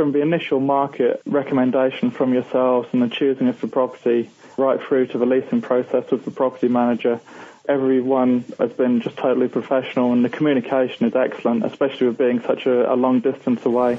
from the initial market recommendation from yourselves and the choosing of the property right through to the leasing process with the property manager, everyone has been just totally professional and the communication is excellent, especially with being such a, a long distance away.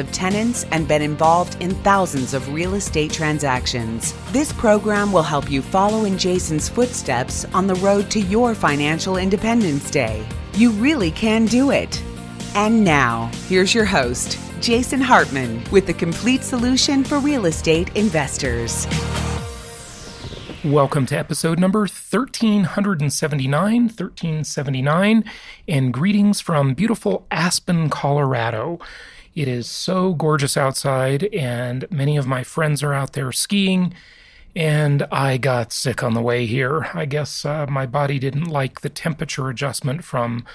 of tenants and been involved in thousands of real estate transactions. This program will help you follow in Jason's footsteps on the road to your financial independence day. You really can do it. And now, here's your host, Jason Hartman, with the complete solution for real estate investors. Welcome to episode number 1379, 1379, and greetings from beautiful Aspen, Colorado. It is so gorgeous outside, and many of my friends are out there skiing. And I got sick on the way here. I guess uh, my body didn't like the temperature adjustment from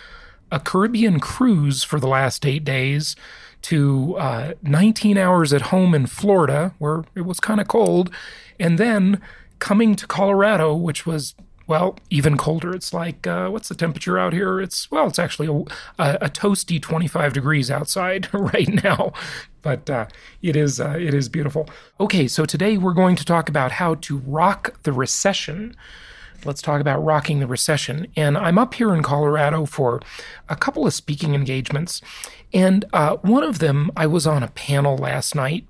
a Caribbean cruise for the last eight days to uh, 19 hours at home in Florida, where it was kind of cold, and then coming to Colorado, which was well, even colder. It's like, uh, what's the temperature out here? It's, well, it's actually a, a, a toasty 25 degrees outside right now, but uh, it is uh, it is beautiful. Okay, so today we're going to talk about how to rock the recession. Let's talk about rocking the recession. And I'm up here in Colorado for a couple of speaking engagements. And uh, one of them, I was on a panel last night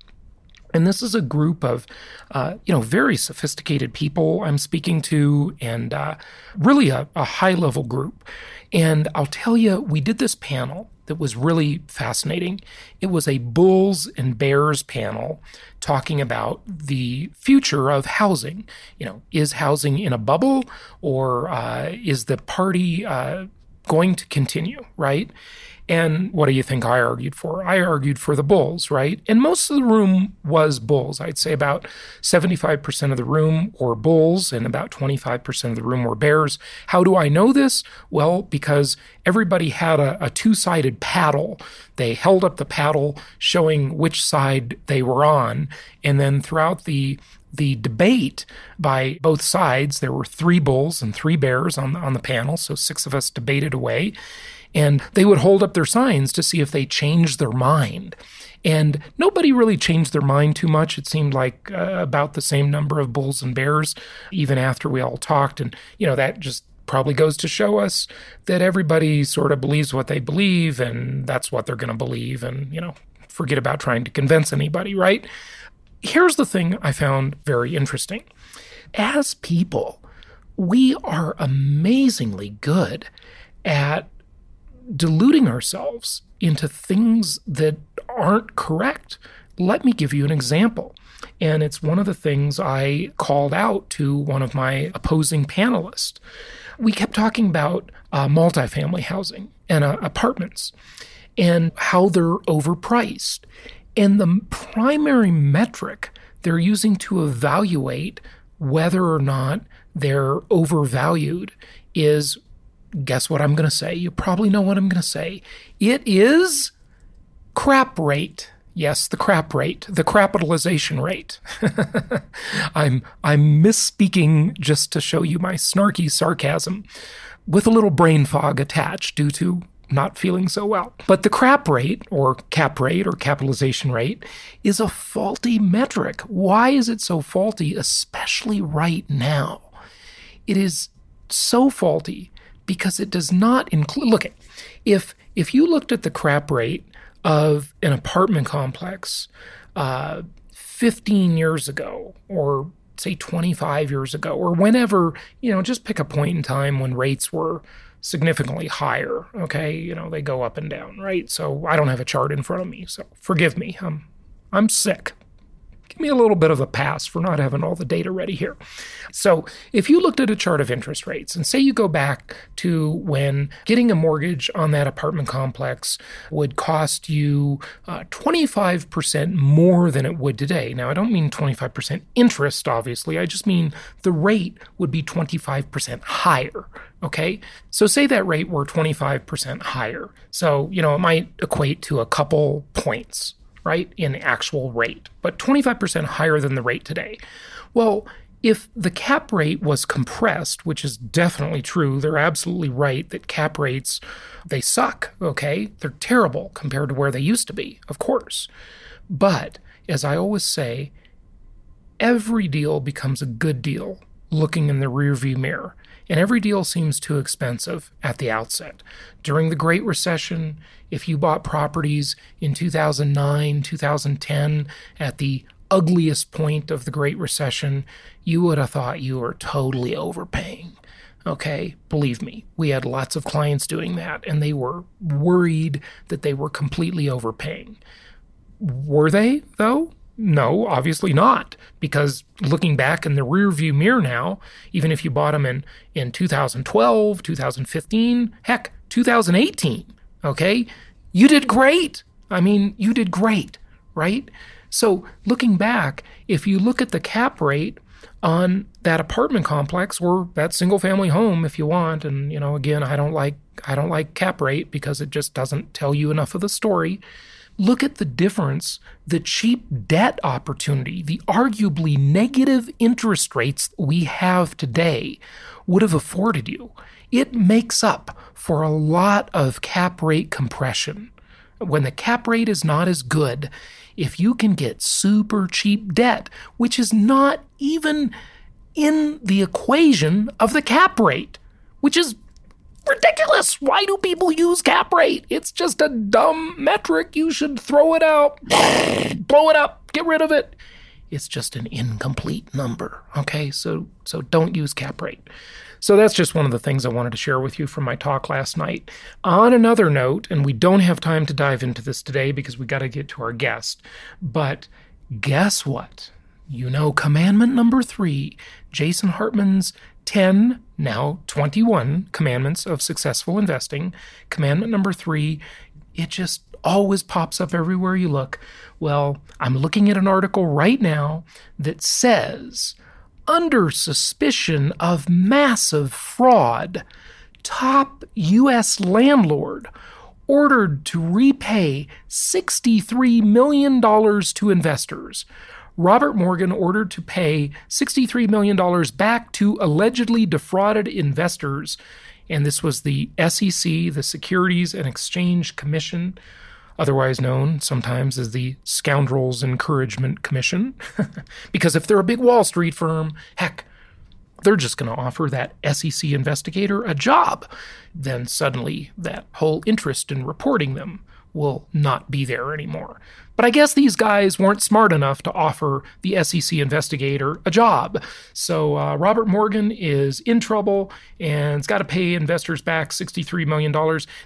and this is a group of, uh, you know, very sophisticated people I'm speaking to, and uh, really a, a high level group. And I'll tell you, we did this panel that was really fascinating. It was a bulls and bears panel talking about the future of housing. You know, is housing in a bubble or uh, is the party uh, going to continue, right? And what do you think I argued for? I argued for the Bulls, right? And most of the room was Bulls. I'd say about 75% of the room were Bulls and about 25% of the room were Bears. How do I know this? Well, because everybody had a, a two sided paddle. They held up the paddle showing which side they were on. And then throughout the the debate by both sides, there were three bulls and three bears on the, on the panel, so six of us debated away and they would hold up their signs to see if they changed their mind. And nobody really changed their mind too much. It seemed like uh, about the same number of bulls and bears, even after we all talked. And, you know, that just probably goes to show us that everybody sort of believes what they believe, and that's what they're going to believe. And, you know, forget about trying to convince anybody, right? Here's the thing I found very interesting. As people, we are amazingly good at deluding ourselves into things that aren't correct. Let me give you an example. And it's one of the things I called out to one of my opposing panelists. We kept talking about uh, multifamily housing and uh, apartments and how they're overpriced. And the primary metric they're using to evaluate whether or not they're overvalued is guess what I'm going to say? You probably know what I'm going to say. It is crap rate. Yes, the crap rate, the capitalization rate. I'm I'm misspeaking just to show you my snarky sarcasm with a little brain fog attached due to not feeling so well. But the crap rate or cap rate or capitalization rate is a faulty metric. Why is it so faulty especially right now? It is so faulty because it does not include. Look, if if you looked at the crap rate of an apartment complex uh, 15 years ago, or say 25 years ago, or whenever you know, just pick a point in time when rates were significantly higher. Okay, you know they go up and down, right? So I don't have a chart in front of me, so forgive me. I'm I'm sick. Give me a little bit of a pass for not having all the data ready here. So, if you looked at a chart of interest rates and say you go back to when getting a mortgage on that apartment complex would cost you uh, 25% more than it would today. Now, I don't mean 25% interest, obviously. I just mean the rate would be 25% higher. Okay. So say that rate were 25% higher. So, you know, it might equate to a couple points, right, in actual rate, but 25% higher than the rate today. Well, if the cap rate was compressed, which is definitely true, they're absolutely right that cap rates, they suck, okay? They're terrible compared to where they used to be, of course. But as I always say, every deal becomes a good deal looking in the rearview mirror and every deal seems too expensive at the outset. During the Great Recession, if you bought properties in 2009, 2010, at the ugliest point of the Great Recession, you would have thought you were totally overpaying. Okay, believe me, we had lots of clients doing that, and they were worried that they were completely overpaying. Were they, though? No, obviously not, because looking back in the rearview mirror now, even if you bought them in, in 2012, 2015, heck, 2018, okay, you did great. I mean, you did great, right? So looking back, if you look at the cap rate on that apartment complex or that single family home if you want and you know again I don't like I don't like cap rate because it just doesn't tell you enough of the story Look at the difference the cheap debt opportunity, the arguably negative interest rates we have today would have afforded you. It makes up for a lot of cap rate compression. When the cap rate is not as good, if you can get super cheap debt, which is not even in the equation of the cap rate, which is ridiculous. Why do people use cap rate? It's just a dumb metric. You should throw it out, blow it up, get rid of it. It's just an incomplete number. Okay, so so don't use cap rate. So that's just one of the things I wanted to share with you from my talk last night. On another note, and we don't have time to dive into this today because we got to get to our guest, but guess what? You know, commandment number three, Jason Hartman's 10, now 21 commandments of successful investing. Commandment number three, it just always pops up everywhere you look. Well, I'm looking at an article right now that says, under suspicion of massive fraud, top U.S. landlord ordered to repay $63 million to investors. Robert Morgan ordered to pay $63 million back to allegedly defrauded investors. And this was the SEC, the Securities and Exchange Commission, otherwise known sometimes as the Scoundrels Encouragement Commission. because if they're a big Wall Street firm, heck, they're just going to offer that SEC investigator a job. Then suddenly that whole interest in reporting them will not be there anymore. But I guess these guys weren't smart enough to offer the SEC investigator a job. So uh, Robert Morgan is in trouble and has got to pay investors back $63 million.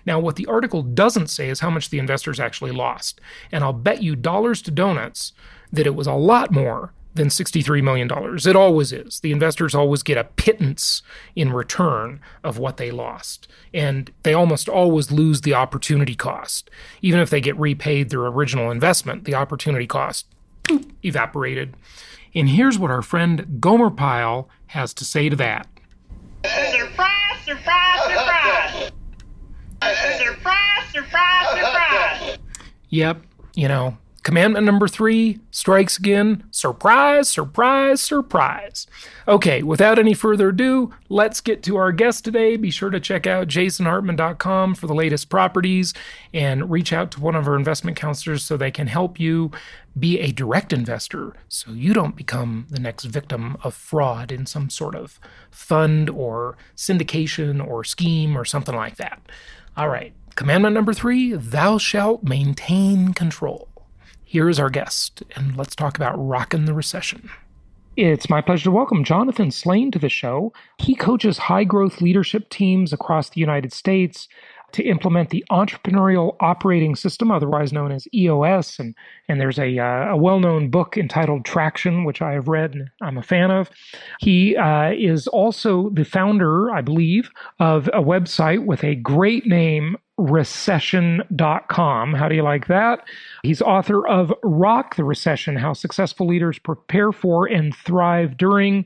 Now, what the article doesn't say is how much the investors actually lost. And I'll bet you dollars to donuts that it was a lot more than $63 million. It always is. The investors always get a pittance in return of what they lost. And they almost always lose the opportunity cost. Even if they get repaid their original investment, the opportunity cost boop, evaporated. And here's what our friend Gomer Pyle has to say to that. Surprise, surprise, surprise! Surprise, surprise, surprise! Yep, you know, Commandment number three strikes again. Surprise, surprise, surprise. Okay, without any further ado, let's get to our guest today. Be sure to check out jasonhartman.com for the latest properties and reach out to one of our investment counselors so they can help you be a direct investor so you don't become the next victim of fraud in some sort of fund or syndication or scheme or something like that. All right, commandment number three thou shalt maintain control. Here is our guest, and let's talk about rocking the recession. It's my pleasure to welcome Jonathan Slain to the show. He coaches high growth leadership teams across the United States. to implement the Entrepreneurial Operating System, otherwise known as EOS. And, and there's a, uh, a well known book entitled Traction, which I have read and I'm a fan of. He uh, is also the founder, I believe, of a website with a great name recession.com. How do you like that? He's author of Rock the Recession How Successful Leaders Prepare for and Thrive During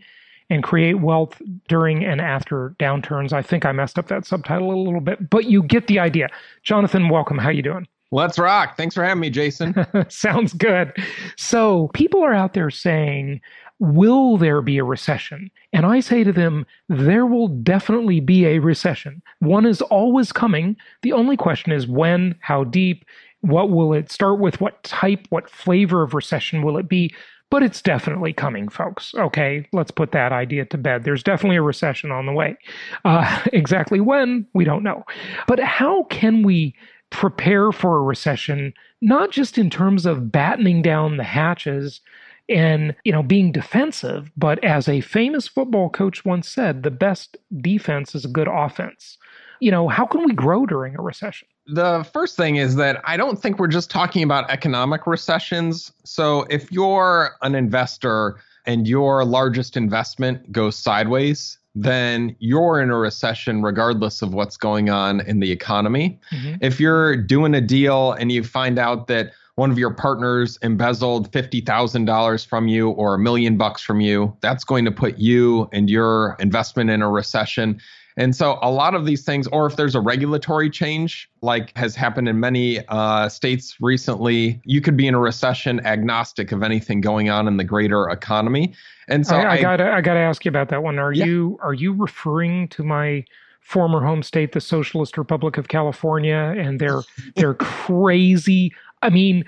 and Create Wealth During and After Downturns. I think I messed up that subtitle a little bit, but you get the idea. Jonathan, welcome. How you doing? Let's rock. Thanks for having me, Jason. Sounds good. So, people are out there saying, Will there be a recession? And I say to them, there will definitely be a recession. One is always coming. The only question is when, how deep, what will it start with, what type, what flavor of recession will it be? But it's definitely coming, folks. Okay, let's put that idea to bed. There's definitely a recession on the way. Uh, exactly when, we don't know. But how can we prepare for a recession, not just in terms of battening down the hatches? And you know being defensive but as a famous football coach once said the best defense is a good offense you know how can we grow during a recession the first thing is that I don't think we're just talking about economic recessions. So if you're an investor and your largest investment goes sideways, then you're in a recession regardless of what's going on in the economy. Mm-hmm. If you're doing a deal and you find out that one of your partners embezzled $50,000 from you or a million bucks from you, that's going to put you and your investment in a recession. And so a lot of these things, or if there's a regulatory change, like has happened in many uh, states recently, you could be in a recession agnostic of anything going on in the greater economy. And so I, I, I gotta I gotta ask you about that one. Are yeah. you are you referring to my former home state, the Socialist Republic of California, and their their crazy I mean,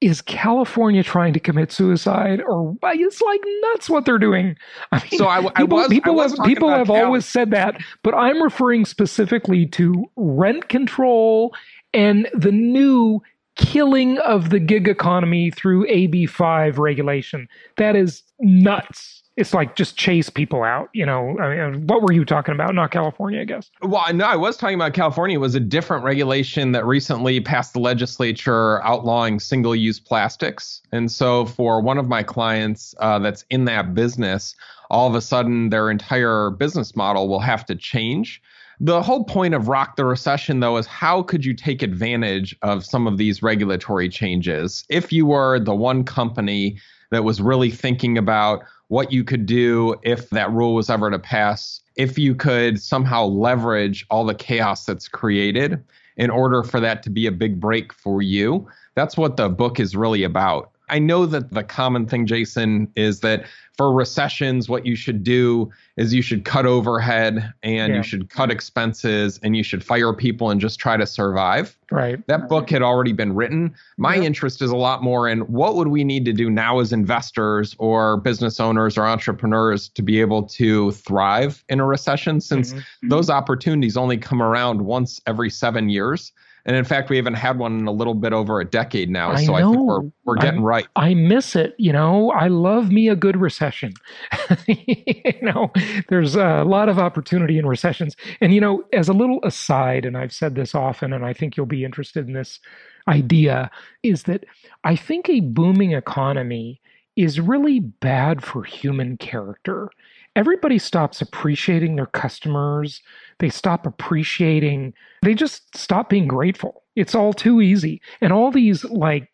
is California trying to commit suicide, or it's like nuts what they're doing? I mean, so I, I people, was, people have people have always said that, but I'm referring specifically to rent control and the new killing of the gig economy through AB5 regulation. That is nuts it's like just chase people out. You know, I mean, what were you talking about? Not California, I guess. Well, no, I was talking about California. It was a different regulation that recently passed the legislature outlawing single-use plastics. And so, for one of my clients uh, that's in that business, all of a sudden their entire business model will have to change. The whole point of Rock the Recession, though, is how could you take advantage of some of these regulatory changes if you were the one company that was really thinking about what you could do if that rule was ever to pass, if you could somehow leverage all the chaos that's created in order for that to be a big break for you. That's what the book is really about. I know that the common thing, Jason, is that for recessions, what you should do is you should cut overhead and yeah. you should cut expenses and you should fire people and just try to survive. Right. That book had already been written. My yeah. interest is a lot more in what would we need to do now as investors or business owners or entrepreneurs to be able to thrive in a recession since mm-hmm. those opportunities only come around once every seven years. And in fact, we haven't had one in a little bit over a decade now. I so know. I think we're, we're getting I, right. I miss it. You know, I love me a good recession. you know, there's a lot of opportunity in recessions. And, you know, as a little aside, and I've said this often, and I think you'll be interested in this idea, is that I think a booming economy is really bad for human character. Everybody stops appreciating their customers they stop appreciating, they just stop being grateful. It's all too easy. And all these like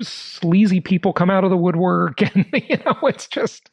sleazy people come out of the woodwork and you know it's just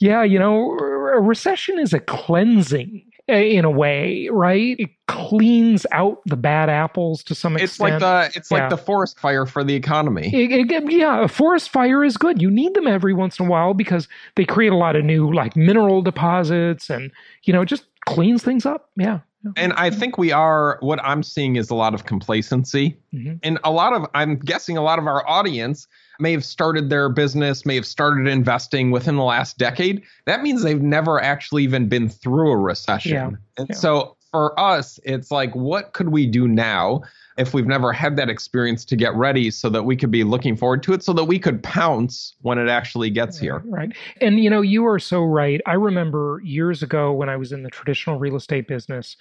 yeah you know a recession is a cleansing in a way right it cleans out the bad apples to some it's extent it's like the it's yeah. like the forest fire for the economy it, it, yeah a forest fire is good you need them every once in a while because they create a lot of new like mineral deposits and you know just cleans things up. Yeah. And I think we are, what I'm seeing is a lot of complacency. Mm-hmm. And a lot of, I'm guessing a lot of our audience may have started their business, may have started investing within the last decade. That means they've never actually even been through a recession. Yeah. And yeah. so for us, it's like, what could we do now if we've never had that experience to get ready so that we could be looking forward to it so that we could pounce when it actually gets here? Right. And, you know, you are so right. I remember years ago when I was in the traditional real estate business,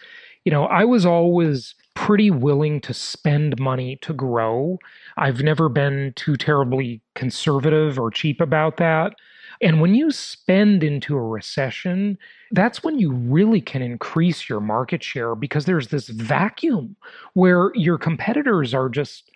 you know, I was always pretty willing to spend money to grow. I've never been too terribly conservative or cheap about that. And when you spend into a recession, that's when you really can increase your market share because there's this vacuum where your competitors are just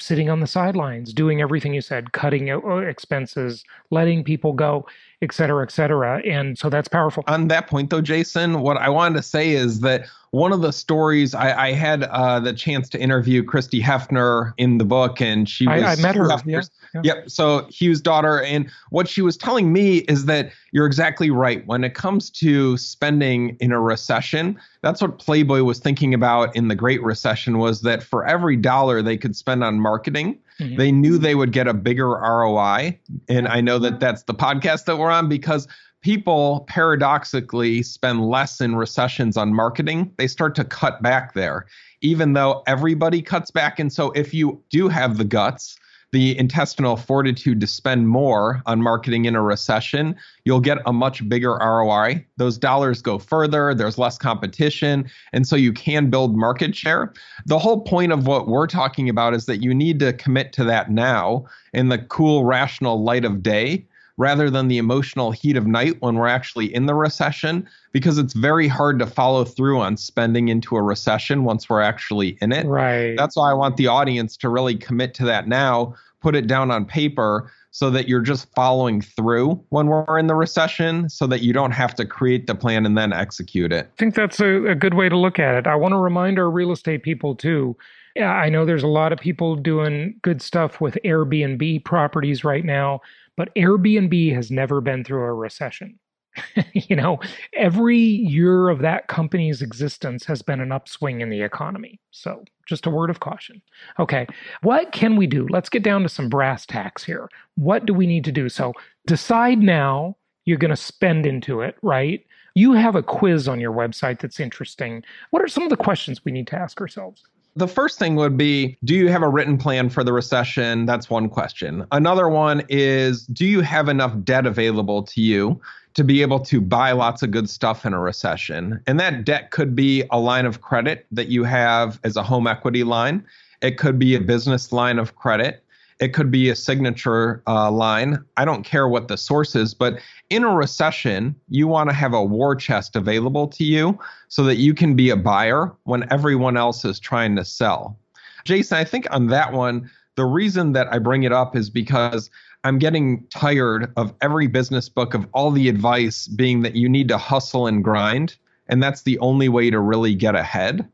sitting on the sidelines, doing everything you said, cutting uh, expenses, letting people go, et cetera, et cetera. And so that's powerful. On that point, though, Jason, what I wanted to say is that one of the stories I, I had uh, the chance to interview Christie Hefner in the book, and she was I, I met her. Yeah, yeah. Yep. So Hugh's daughter, and what she was telling me is that you're exactly right. When it comes to spending in a recession, that's what Playboy was thinking about in the Great Recession. Was that for every dollar they could spend on marketing, mm-hmm. they knew they would get a bigger ROI. And I know that that's the podcast that we're on because people paradoxically spend less in recessions on marketing. They start to cut back there, even though everybody cuts back. And so, if you do have the guts, the intestinal fortitude to spend more on marketing in a recession, you'll get a much bigger ROI. Those dollars go further, there's less competition, and so you can build market share. The whole point of what we're talking about is that you need to commit to that now in the cool, rational light of day rather than the emotional heat of night when we're actually in the recession because it's very hard to follow through on spending into a recession once we're actually in it. Right. That's why I want the audience to really commit to that now, put it down on paper so that you're just following through when we're in the recession so that you don't have to create the plan and then execute it. I think that's a, a good way to look at it. I want to remind our real estate people too. I know there's a lot of people doing good stuff with Airbnb properties right now. But Airbnb has never been through a recession. you know, every year of that company's existence has been an upswing in the economy. So, just a word of caution. Okay, what can we do? Let's get down to some brass tacks here. What do we need to do? So, decide now you're going to spend into it, right? You have a quiz on your website that's interesting. What are some of the questions we need to ask ourselves? The first thing would be Do you have a written plan for the recession? That's one question. Another one is Do you have enough debt available to you to be able to buy lots of good stuff in a recession? And that debt could be a line of credit that you have as a home equity line, it could be a business line of credit. It could be a signature uh, line. I don't care what the source is, but in a recession, you want to have a war chest available to you so that you can be a buyer when everyone else is trying to sell. Jason, I think on that one, the reason that I bring it up is because I'm getting tired of every business book of all the advice being that you need to hustle and grind, and that's the only way to really get ahead.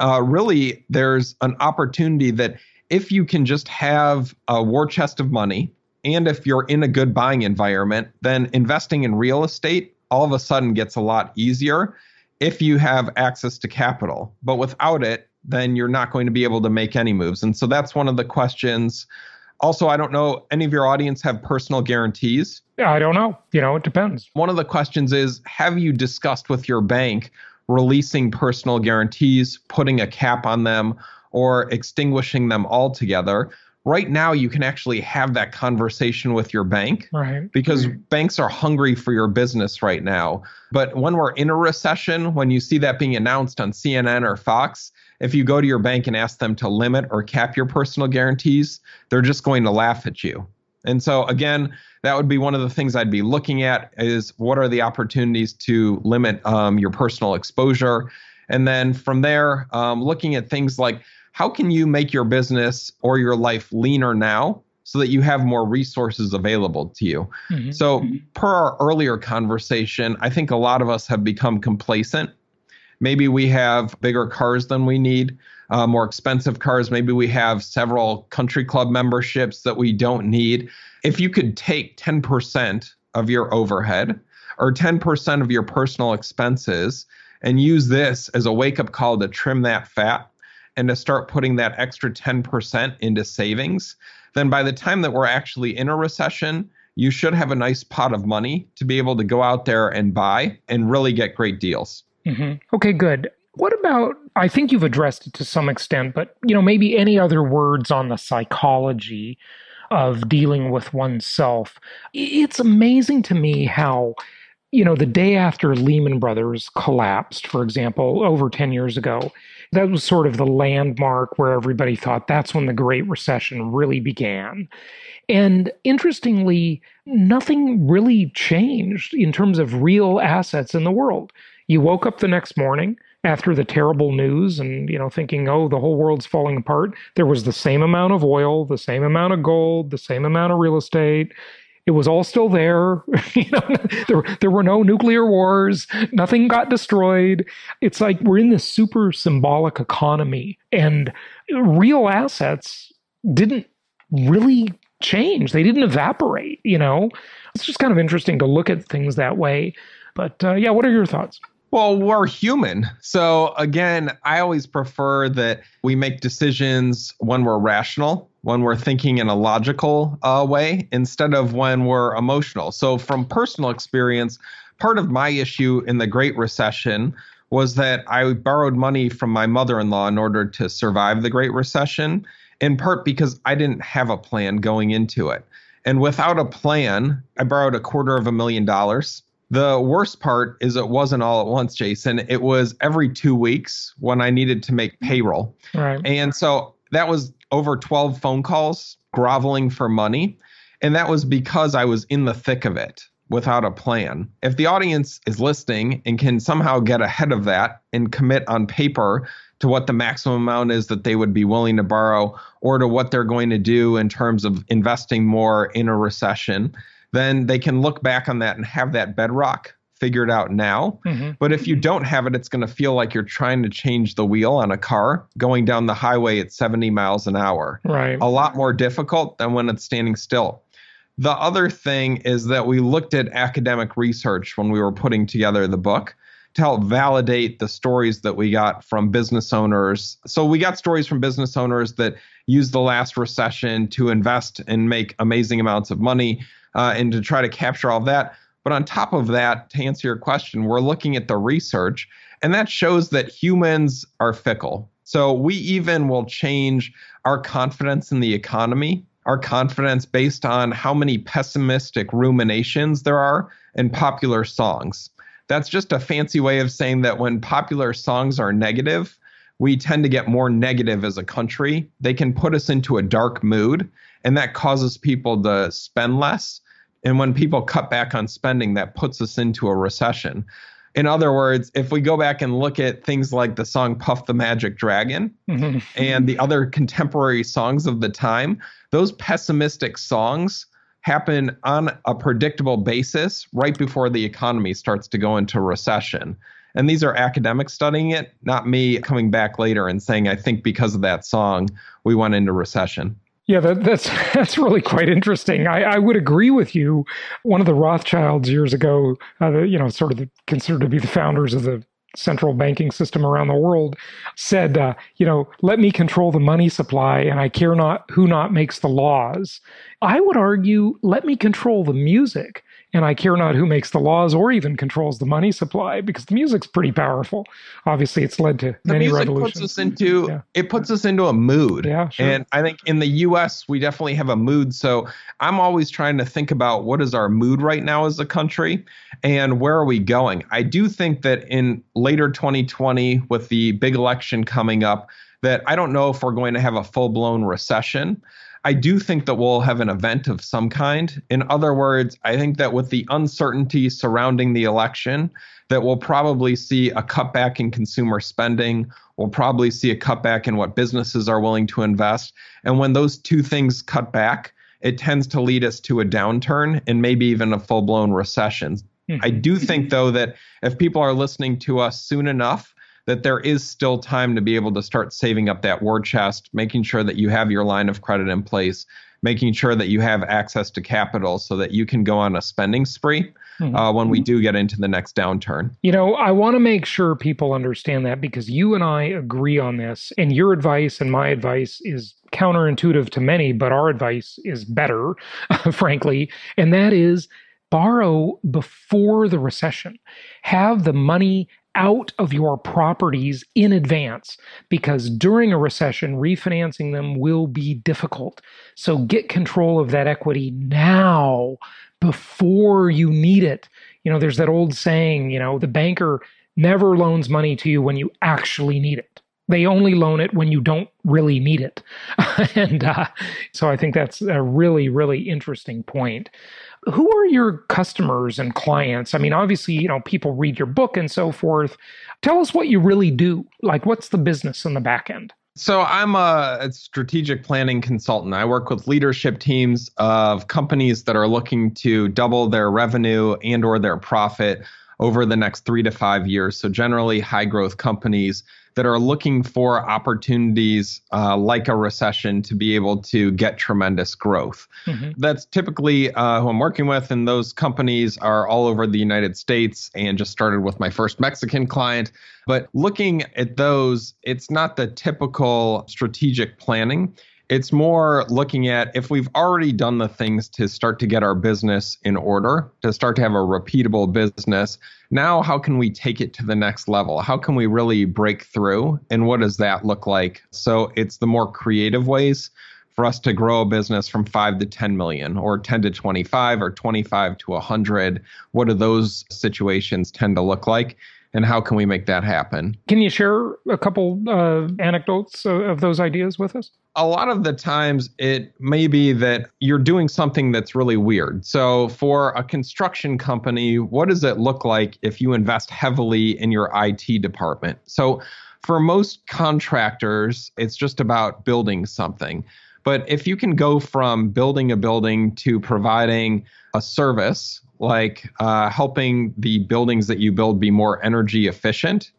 Uh, really, there's an opportunity that if you can just have a war chest of money, and if you're in a good buying environment, then investing in real estate all of a sudden gets a lot easier if you have access to capital. But without it, then you're not going to be able to make any moves. And so that's one of the questions. Also, I don't know, any of your audience have personal guarantees? Yeah, I don't know. You know, it depends. One of the questions is Have you discussed with your bank releasing personal guarantees, putting a cap on them? Or extinguishing them altogether. Right now, you can actually have that conversation with your bank right. because banks are hungry for your business right now. But when we're in a recession, when you see that being announced on CNN or Fox, if you go to your bank and ask them to limit or cap your personal guarantees, they're just going to laugh at you. And so, again, that would be one of the things I'd be looking at is what are the opportunities to limit um, your personal exposure. And then from there, um, looking at things like how can you make your business or your life leaner now so that you have more resources available to you. Mm-hmm. So, mm-hmm. per our earlier conversation, I think a lot of us have become complacent. Maybe we have bigger cars than we need, uh, more expensive cars. Maybe we have several country club memberships that we don't need. If you could take 10% of your overhead or 10% of your personal expenses and use this as a wake up call to trim that fat, and to start putting that extra 10% into savings, then by the time that we're actually in a recession, you should have a nice pot of money to be able to go out there and buy and really get great deals. Mm-hmm. Okay, good. What about, I think you've addressed it to some extent, but, you know, maybe any other words on the psychology of dealing with oneself? It's amazing to me how, you know, the day after Lehman Brothers collapsed, for example, over 10 years ago, that was sort of the landmark where everybody thought that's when the Great Recession really began. And interestingly, nothing really changed in terms of real assets in the world. You woke up the next morning, after the terrible news and you know thinking oh the whole world's falling apart there was the same amount of oil the same amount of gold the same amount of real estate it was all still there. You know there, there were no nuclear wars. Nothing got destroyed. It's like we're in this super symbolic economy and real assets didn't really change. They didn't evaporate you know? It's just kind of interesting to look at things that way. But uh, yeah what are your thoughts well, we're human. So, again, I always prefer that we make decisions when we're rational, when we're thinking in a logical uh, way, instead of when we're emotional. So, from personal experience, part of my issue in the Great Recession was that I borrowed money from my mother in law in order to survive the Great Recession, in part because I didn't have a plan going into it. And without a plan, I borrowed a quarter of a million dollars the worst part is it wasn't all at once, Jason. It was every two weeks when I needed to make payroll. Right. And so that was over 12 phone calls groveling for money. And that was because I was in the thick of it without a plan. If the audience is listening and can somehow get ahead of that and commit on paper to what the maximum amount is that they would be willing to borrow or to what they're going to do in terms of investing more in a recession, then they can look back on that and have that bedrock figured out now. Mm-hmm. But if you don't have it, it's going to feel like you're trying to change the wheel on a car going down the highway at 70 miles an hour. Right. A lot more difficult than when it's standing still. The other thing is that we looked at academic research when we were putting together the book to help validate the stories that we got from business owners. So we got stories from business owners that used the last recession to invest and make amazing amounts of money uh, and to try to capture all that. But on top of that, to answer your question, we're looking at the research, and that shows that humans are fickle. So we even will change our confidence in the economy, our confidence based on how many pessimistic ruminations there are in popular songs. That's just a fancy way of saying that when popular songs are negative, we tend to get more negative as a country. They can put us into a dark mood, and that causes people to spend less. And when people cut back on spending, that puts us into a recession. In other words, if we go back and look at things like the song Puff the Magic Dragon mm-hmm. and the other contemporary songs of the time, those pessimistic songs happen on a predictable basis right before the economy starts to go into recession. And these are academics studying it, not me coming back later and saying, I think because of that song, we went into recession. Yeah, that, that's that's really quite interesting. I, I, would agree with you. One of the Rothschilds years ago, uh, you know, sort of the, considered to be the founders of the central banking system around the world, said, uh, you know, let me control the money supply, and I care not who not makes the laws. I would argue, let me control the music and I care not who makes the laws or even controls the money supply because the music's pretty powerful. Obviously, it's led to the many music revolutions. Puts us into yeah. it puts us into a mood. Yeah, sure. And I think in the U.S. we definitely have a mood. So I'm always trying to think about what is our mood right now as a country and where are we going. I do think that in later 2020 with the big election coming up, that I don't know if we're going to have a full blown recession. I do think that we'll have an event of some kind. In other words, I think that with the uncertainty surrounding the election, that we'll probably see a cutback in consumer spending. We'll probably see a cutback in what businesses are willing to invest. And when those two things cut back, it tends to lead us to a downturn and maybe even a full blown recession. Mm-hmm. I do think, though, that if people are listening to us soon enough, that there is still time to be able to start saving up that war chest, making sure that you have your line of credit in place, making sure that you have access to capital so that you can go on a spending spree mm-hmm. uh, when we do get into the next downturn. You know, I want to make sure people understand that because you and I agree on this, and your advice and my advice is counterintuitive to many, but our advice is better, frankly, and that is borrow before the recession. Have the money out of your properties in advance because during a recession, refinancing them will be difficult. So get control of that equity now before you need it. You know, there's that old saying, you know, the banker never loans money to you when you actually need it. They only loan it when you don't really need it. and uh, so I think that's a really, really interesting point. Who are your customers and clients? I mean, obviously, you know, people read your book and so forth. Tell us what you really do. Like, what's the business in the back end? So I'm a strategic planning consultant. I work with leadership teams of companies that are looking to double their revenue and or their profit over the next 3 to 5 years. So generally high growth companies that are looking for opportunities uh, like a recession to be able to get tremendous growth. Mm-hmm. That's typically uh, who I'm working with, and those companies are all over the United States and just started with my first Mexican client. But looking at those, it's not the typical strategic planning. It's more looking at if we've already done the things to start to get our business in order, to start to have a repeatable business. Now, how can we take it to the next level? How can we really break through? And what does that look like? So it's the more creative ways for us to grow a business from 5 to 10 million or 10 to 25 or 25 to 100 what do those situations tend to look like and how can we make that happen can you share a couple uh, anecdotes of those ideas with us a lot of the times it may be that you're doing something that's really weird. So, for a construction company, what does it look like if you invest heavily in your IT department? So, for most contractors, it's just about building something. But if you can go from building a building to providing a service, like uh, helping the buildings that you build be more energy efficient,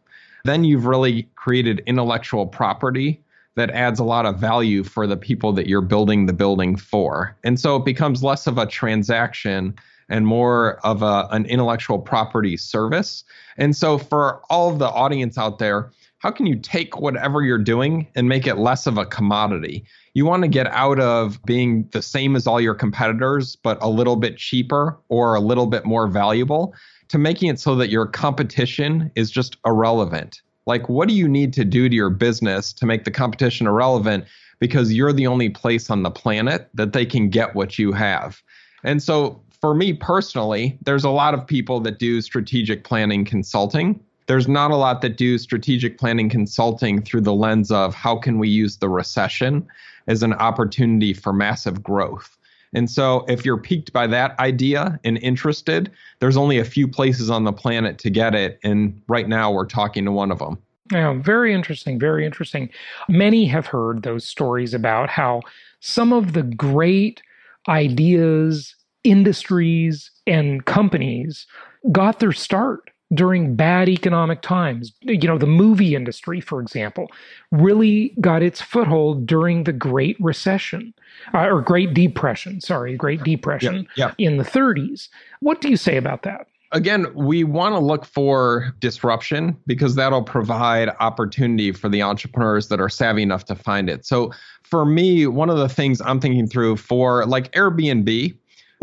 then you've really created intellectual property that adds a lot of value for the people that you're building the building for. And so it becomes less of a transaction and more of a, an intellectual property service. And so for all of the audience out there, how can you take whatever you're doing and make it less of a commodity? You want to get out of being the same as all your competitors, but a little bit cheaper or a little bit more valuable to making it so that your competition is just irrelevant. Like, what do you need to do to your business to make the competition irrelevant? Because you're the only place on the planet that they can get what you have. And so, for me personally, there's a lot of people that do strategic planning consulting. There's not a lot that do strategic planning consulting through the lens of how can we use the recession as an opportunity for massive growth. And so, if you're piqued by that idea and interested, there's only a few places on the planet to get it. And right now, we're talking to one of them. Yeah, very interesting. Very interesting. Many have heard those stories about how some of the great ideas, industries, and companies got their start during bad economic times. You know, the movie industry, for example, really got its foothold during the Great Recession uh, or Great Depression. Sorry, Great Depression yep, yep. in the 30s. What do you say about that? Again, we want to look for disruption because that'll provide opportunity for the entrepreneurs that are savvy enough to find it. So, for me, one of the things I'm thinking through for like Airbnb,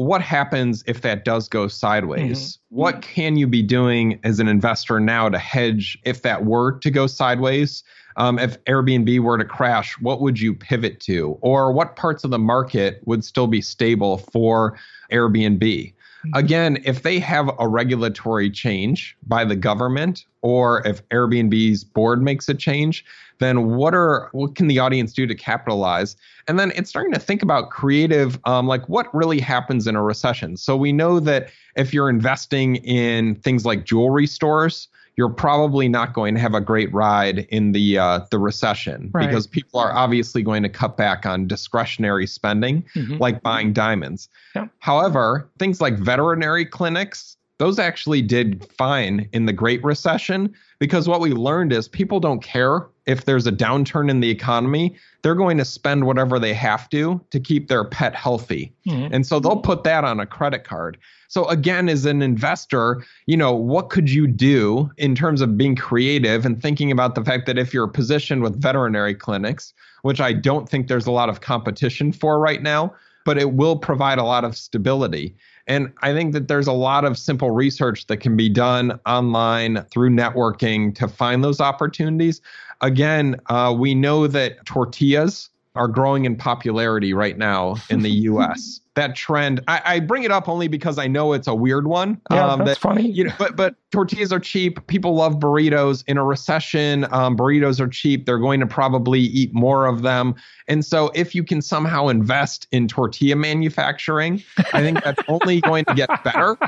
what happens if that does go sideways? Mm-hmm. What can you be doing as an investor now to hedge if that were to go sideways? Um, if Airbnb were to crash, what would you pivot to? Or what parts of the market would still be stable for Airbnb? Mm-hmm. Again, if they have a regulatory change by the government or if Airbnb's board makes a change, then what are what can the audience do to capitalize? And then it's starting to think about creative, um, like what really happens in a recession. So we know that if you're investing in things like jewelry stores, you're probably not going to have a great ride in the uh, the recession right. because people are obviously going to cut back on discretionary spending, mm-hmm. like buying diamonds. Yeah. However, things like veterinary clinics those actually did fine in the Great Recession because what we learned is people don't care if there's a downturn in the economy. They're going to spend whatever they have to to keep their pet healthy. Mm-hmm. And so they'll put that on a credit card. So again, as an investor, you know, what could you do in terms of being creative and thinking about the fact that if you're positioned with veterinary clinics, which I don't think there's a lot of competition for right now, but it will provide a lot of stability. And I think that there's a lot of simple research that can be done online through networking to find those opportunities. Again, uh, we know that tortillas are growing in popularity right now in the US. That trend, I, I, bring it up only because I know it's a weird one. Yeah, um, that's that, funny. You know, but but tortillas are cheap. People love burritos. In a recession, um, burritos are cheap. They're going to probably eat more of them. And so, if you can somehow invest in tortilla manufacturing, I think that's only going to get better.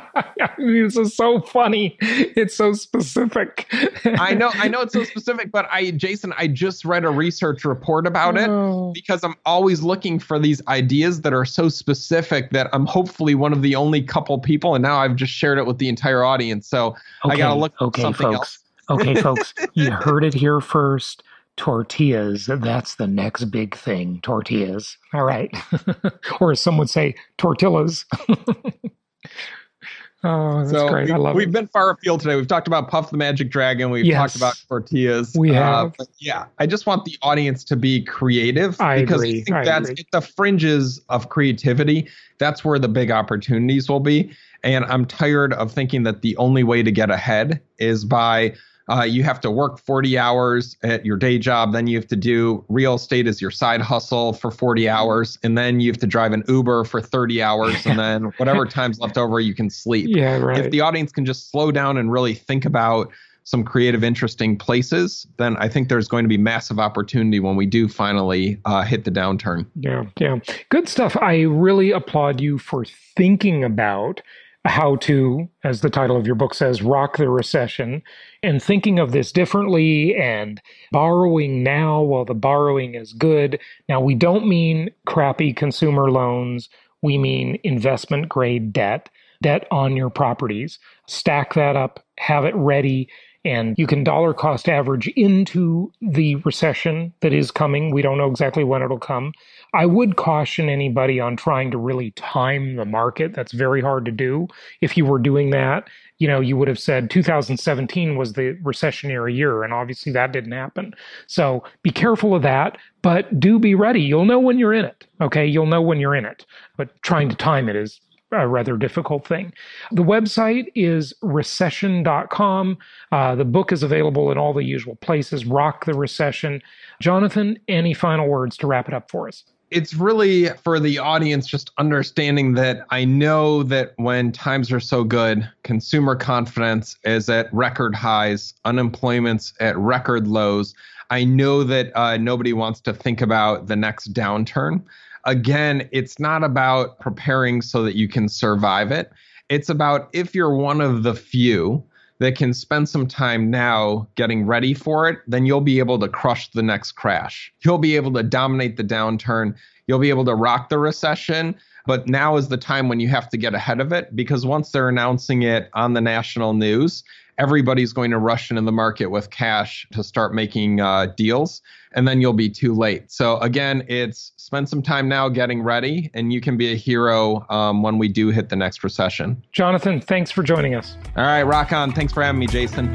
this is so funny. It's so specific. I know, I know it's so specific, but I, Jason, I just read a research report about it oh. because I'm always looking for these ideas that are so specific that I'm hopefully one of the only couple people, and now I've just shared it with the entire audience. So okay, I gotta look okay, something folks. else. okay, folks, you heard it here first. Tortillas, that's the next big thing. Tortillas. All right. or as some would say, tortillas. Oh, that's so great. We, I love we've it. been far afield today. We've talked about Puff the Magic Dragon. We've yes, talked about tortillas. We uh, have. Uh, yeah. I just want the audience to be creative I because agree. I think I that's agree. the fringes of creativity. That's where the big opportunities will be. And I'm tired of thinking that the only way to get ahead is by uh, you have to work 40 hours at your day job. Then you have to do real estate as your side hustle for 40 hours. And then you have to drive an Uber for 30 hours. And then whatever time's left over, you can sleep. Yeah, right. If the audience can just slow down and really think about some creative, interesting places, then I think there's going to be massive opportunity when we do finally uh, hit the downturn. Yeah, yeah. Good stuff. I really applaud you for thinking about how to, as the title of your book says, rock the recession and thinking of this differently and borrowing now while the borrowing is good. Now, we don't mean crappy consumer loans, we mean investment grade debt, debt on your properties. Stack that up, have it ready and you can dollar cost average into the recession that is coming. We don't know exactly when it'll come. I would caution anybody on trying to really time the market. That's very hard to do. If you were doing that, you know, you would have said 2017 was the recessionary year, and obviously that didn't happen. So be careful of that, but do be ready. You'll know when you're in it. Okay. You'll know when you're in it, but trying to time it is a rather difficult thing. The website is recession.com. Uh, the book is available in all the usual places. Rock the Recession. Jonathan, any final words to wrap it up for us? It's really for the audience just understanding that I know that when times are so good, consumer confidence is at record highs, unemployment's at record lows. I know that uh, nobody wants to think about the next downturn again, it's not about preparing so that you can survive it. It's about if you're one of the few that can spend some time now getting ready for it, then you'll be able to crush the next crash. You'll be able to dominate the downturn. You'll be able to rock the recession. But now is the time when you have to get ahead of it because once they're announcing it on the national news, everybody's going to rush into the market with cash to start making uh, deals, and then you'll be too late. So again, it's spend some time now getting ready, and you can be a hero um, when we do hit the next recession. Jonathan, thanks for joining us. All right, rock on. Thanks for having me, Jason.